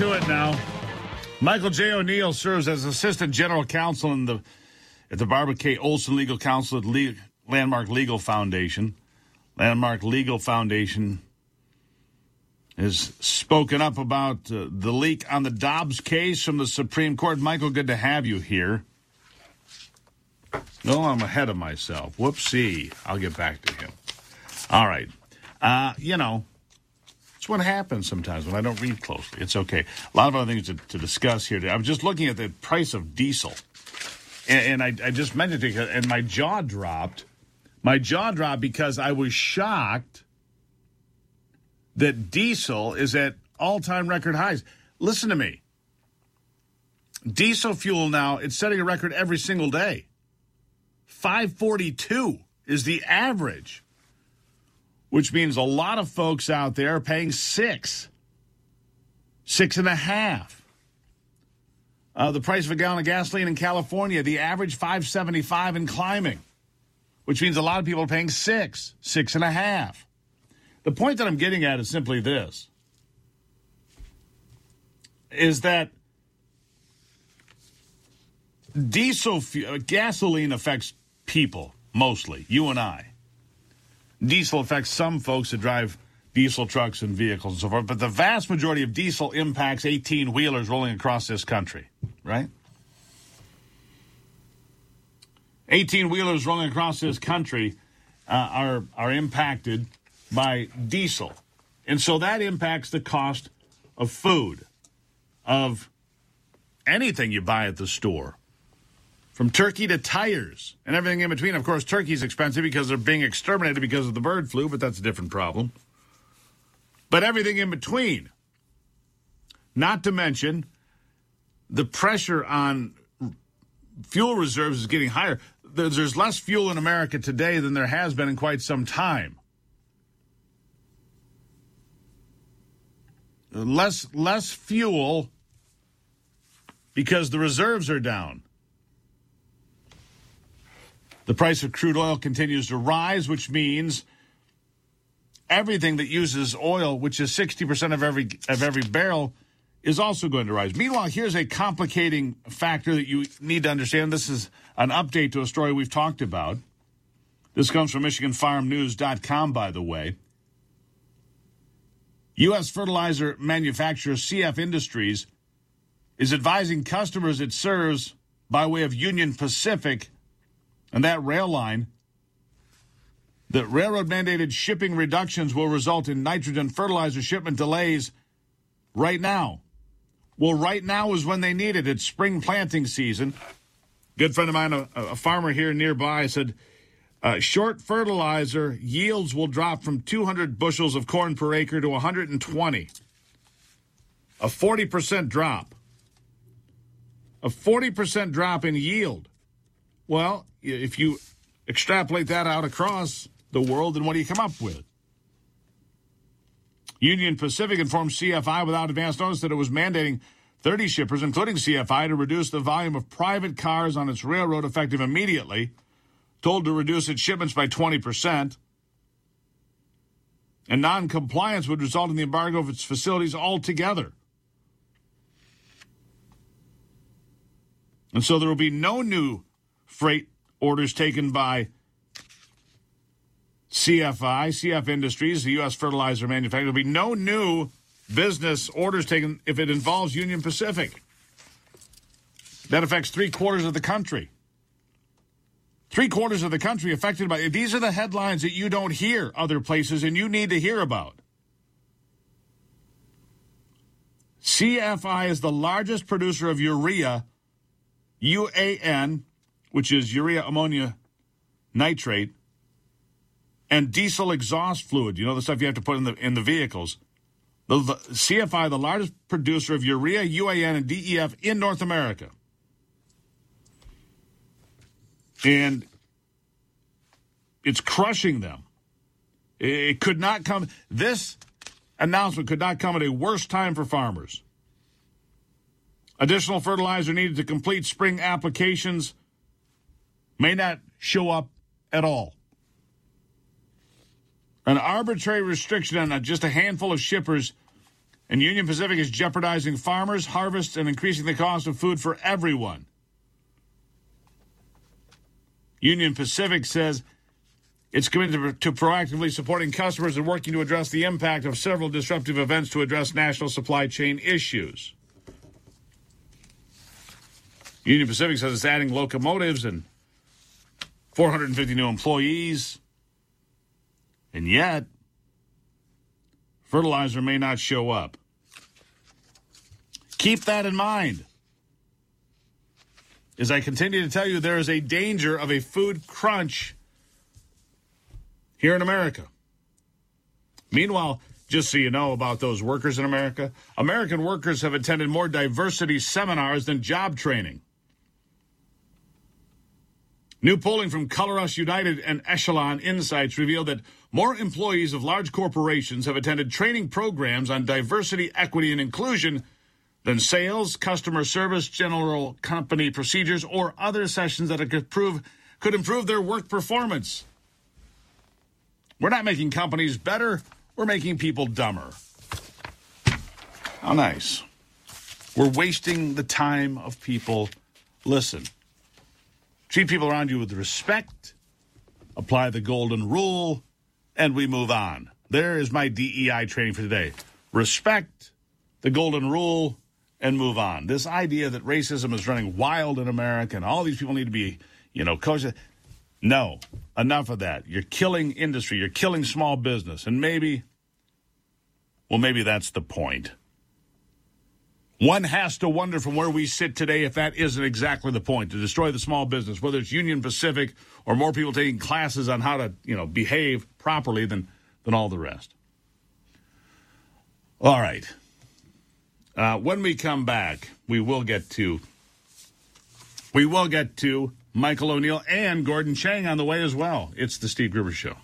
it now. Michael J. O'Neill serves as Assistant General Counsel in the at the Barbara K. Olson Legal Counsel at Le- Landmark Legal Foundation. Landmark Legal Foundation has spoken up about uh, the leak on the Dobbs case from the Supreme Court. Michael, good to have you here. No, I'm ahead of myself. Whoopsie. I'll get back to him. All right. Uh, you know, it's what happens sometimes when I don't read closely. It's okay. A lot of other things to, to discuss here. I'm just looking at the price of diesel. And, and I, I just mentioned it, and my jaw dropped. My jaw dropped because I was shocked that diesel is at all time record highs. Listen to me. Diesel fuel now, it's setting a record every single day. 542 is the average, which means a lot of folks out there are paying six, six and a half. Uh, the price of a gallon of gasoline in California, the average 575 and climbing, which means a lot of people are paying six, six and a half. The point that I'm getting at is simply this is that diesel fuel, gasoline affects people mostly, you and I. Diesel affects some folks that drive diesel trucks and vehicles and so forth, but the vast majority of diesel impacts 18 wheelers rolling across this country, right? 18 wheelers rolling across this country uh, are, are impacted by diesel. And so that impacts the cost of food, of anything you buy at the store, from turkey to tires and everything in between. Of course, turkey's expensive because they're being exterminated because of the bird flu, but that's a different problem. But everything in between. Not to mention the pressure on fuel reserves is getting higher. There's less fuel in America today than there has been in quite some time. less less fuel because the reserves are down. The price of crude oil continues to rise, which means everything that uses oil, which is 60% of every of every barrel, is also going to rise. Meanwhile, here's a complicating factor that you need to understand. This is an update to a story we've talked about. This comes from MichiganFarmNews.com, by the way. U.S. fertilizer manufacturer CF Industries is advising customers it serves by way of Union Pacific and that rail line that railroad mandated shipping reductions will result in nitrogen fertilizer shipment delays right now. Well, right now is when they need it. It's spring planting season. Good friend of mine, a, a farmer here nearby, said uh, short fertilizer yields will drop from 200 bushels of corn per acre to 120. A 40% drop. A 40% drop in yield. Well, if you extrapolate that out across the world, then what do you come up with? Union Pacific informed CFI without advance notice that it was mandating 30 shippers, including CFI, to reduce the volume of private cars on its railroad effective immediately told to reduce its shipments by 20%. And noncompliance would result in the embargo of its facilities altogether. And so there will be no new freight orders taken by CFI, CF Industries, the U.S. fertilizer manufacturer. There will be no new business orders taken if it involves Union Pacific. That affects three quarters of the country. Three quarters of the country affected by these are the headlines that you don't hear other places and you need to hear about. CFI is the largest producer of urea, UAN, which is urea ammonia nitrate, and diesel exhaust fluid. You know the stuff you have to put in the in the vehicles. The, the CFI, the largest producer of urea, UAN, and DEF in North America. And it's crushing them. It could not come, this announcement could not come at a worse time for farmers. Additional fertilizer needed to complete spring applications may not show up at all. An arbitrary restriction on just a handful of shippers And Union Pacific is jeopardizing farmers, harvests, and increasing the cost of food for everyone. Union Pacific says it's committed to, proactively supporting customers and working to address the impact of several disruptive events to address national supply chain issues. Union Pacific says it's adding locomotives and 450 new employees. And yet, fertilizer may not show up. Keep that in mind. As I continue to tell you, there is a danger of a food crunch here in America. Meanwhile, just so you know about those workers in America, American workers have attended more diversity seminars than job training. New polling from Color United and Echelon Insights revealed that more employees of large corporations have attended training programs on diversity, equity, and inclusion than sales, customer service, general company procedures, or other sessions that could, prove, could improve their work performance. We're not making companies better, we're making people dumber. How nice. We're wasting the time of people. Listen. Treat people around you with respect, apply the golden rule, and we move on. There is my DEI training for today. Respect, the golden rule, and move on. This idea that racism is running wild in America and all these people need to be, you know, coached. No, enough of that. You're killing industry, you're killing small business, and maybe, well, maybe that's the point. One has to wonder from where we sit today if that isn't exactly the point to destroy the small business, whether it's Union Pacific or more people taking classes on how to, you know, behave properly than than all the rest. All right. Uh, when we come back, we will get to we will get to Michael O'Neill and Gordon Chang on the way as well. It's the Steve Gruber Show.